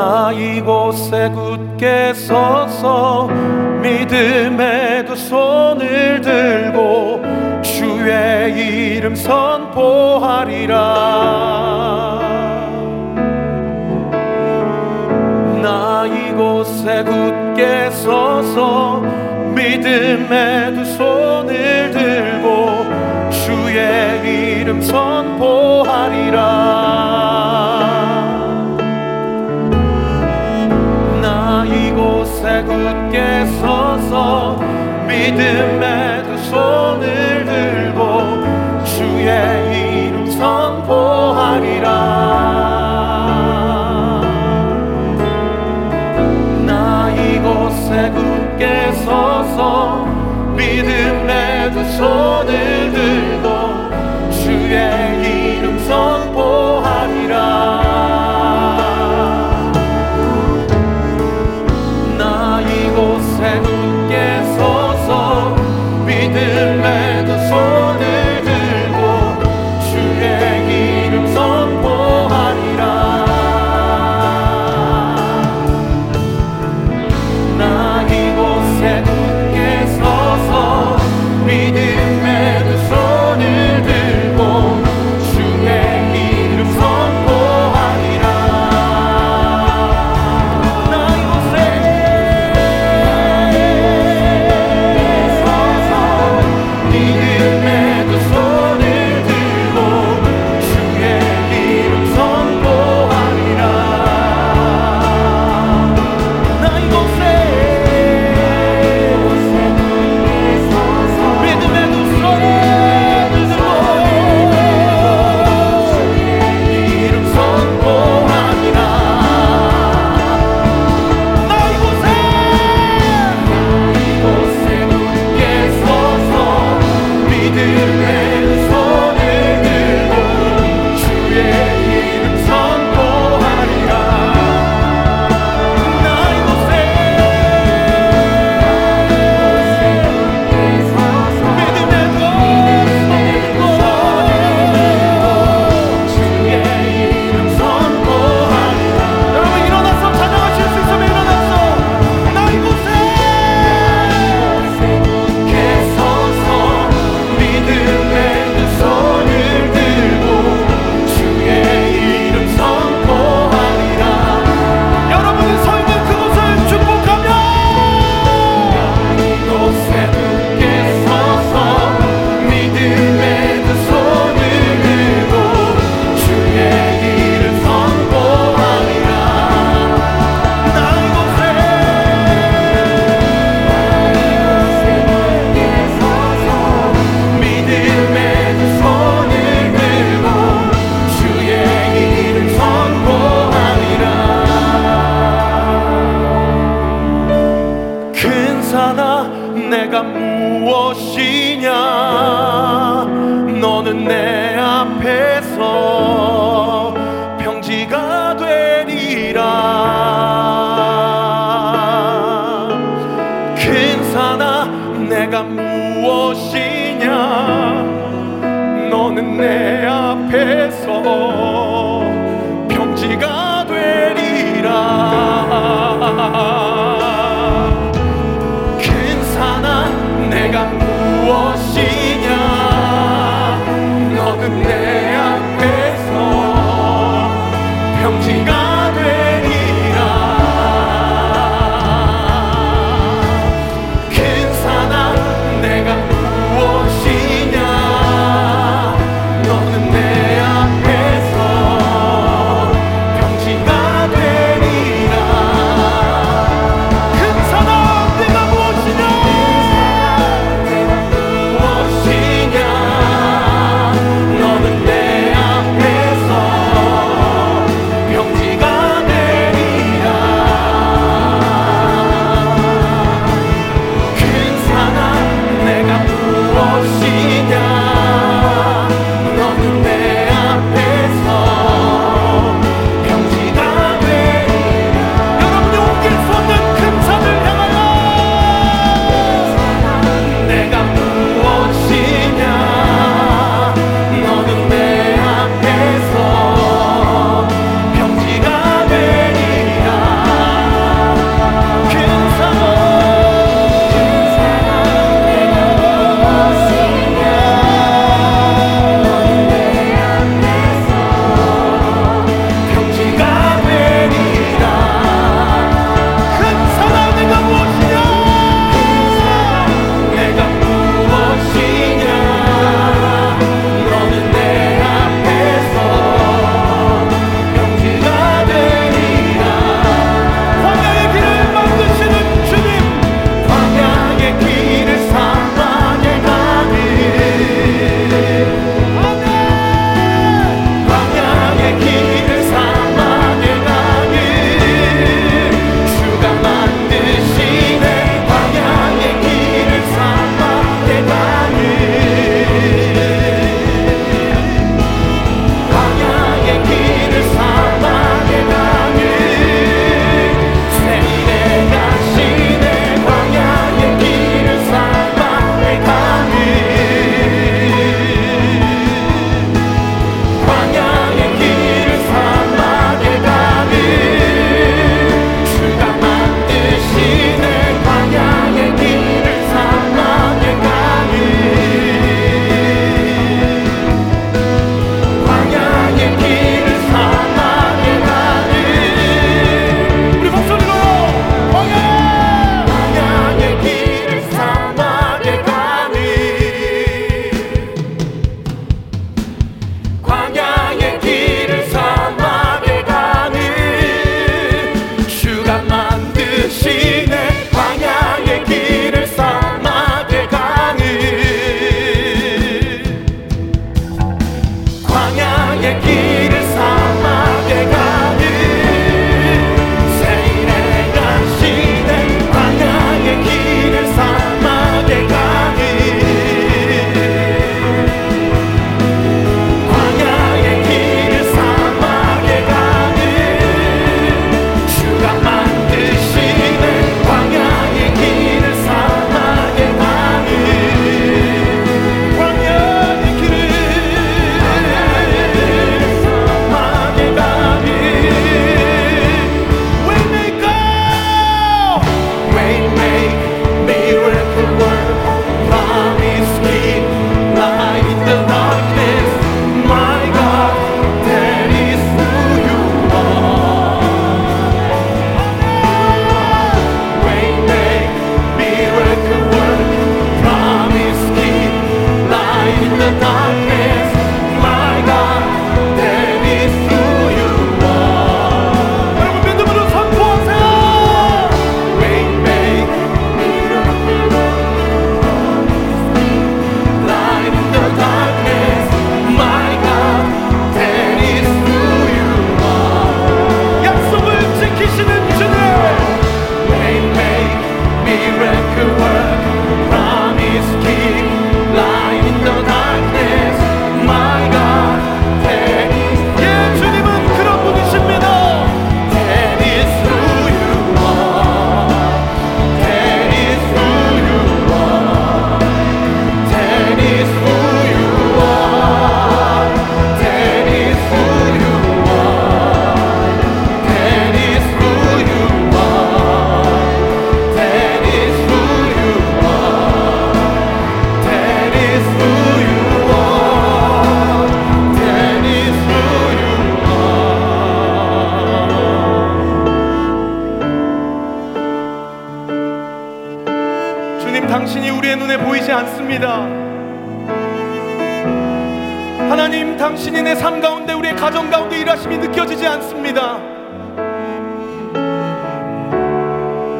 나 이곳에 굳게 서서 믿음에 두 손을 들고 주의 이름 선포하리라. 나 이곳에 굳게 서서 믿음의 두 손을 들고 주의 이름 선포하리라. 믿음의 두 손을 들고 주의 이름 선포하리라. 나 이곳에 굳게 서서 믿음의 두 손을 내가 무엇이냐? 너는 내 앞에서 평지가 되리라. 큰 사나 내가 무엇이냐? 너는 내 앞에서 않습니다. 하나님, 당신이 내 삶 가운데, 우리의 가정 가운데 일하심이 느껴지지 않습니다.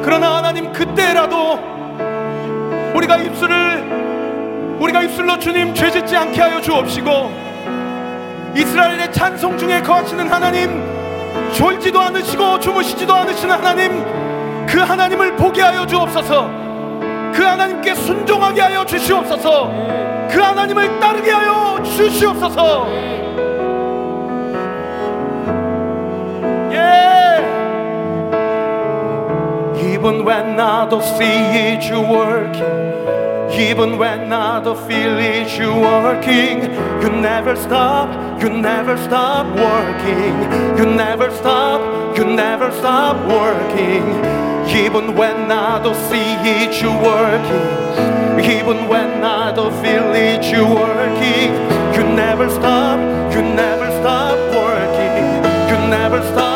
그러나 하나님, 그때라도 우리가 입술을, 우리가 입술로 주님 죄 짓지 않게 하여 주옵시고, 이스라엘의 찬송 중에 거하시는 하나님, 졸지도 않으시고 주무시지도 않으시는 하나님, 그 하나님을 보게 하여 주옵소서. 그 하나님께 순종하게 하여 주시옵소서. 그 하나님을 따르게 하여 주시옵소서. 예. Even when I don't see it, you working. Even when I don't feel it, you working. You never stop, you never stop working. You never stop, you never stop working. Even when I don't see it, you working. Even when I don't feel it, you working. You never stop, you never stop working. You never stop,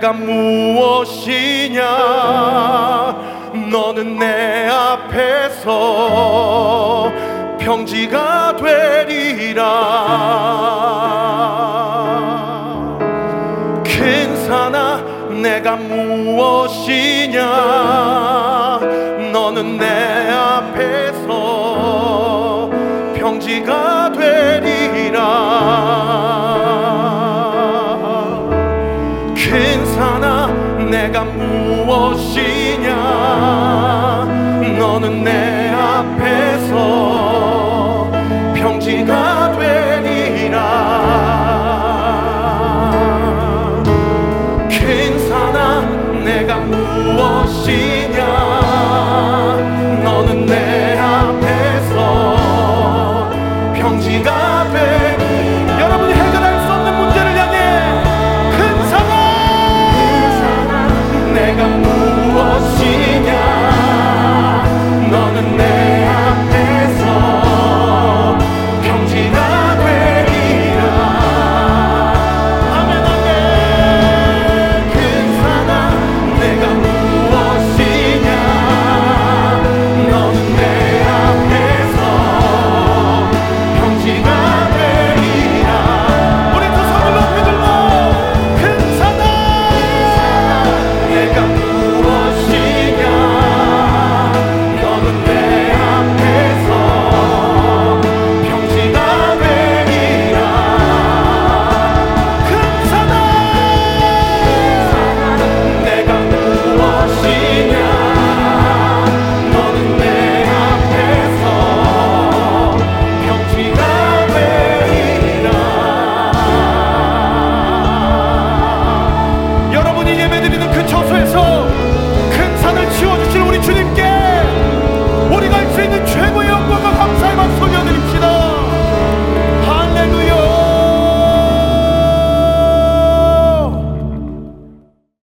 내가 무엇이냐? 너는 내 앞에서 평지가 되리라. 괜찮아 내가 무엇이냐? 너는 내 앞에서 평지가 내가 무엇이냐? 너는 내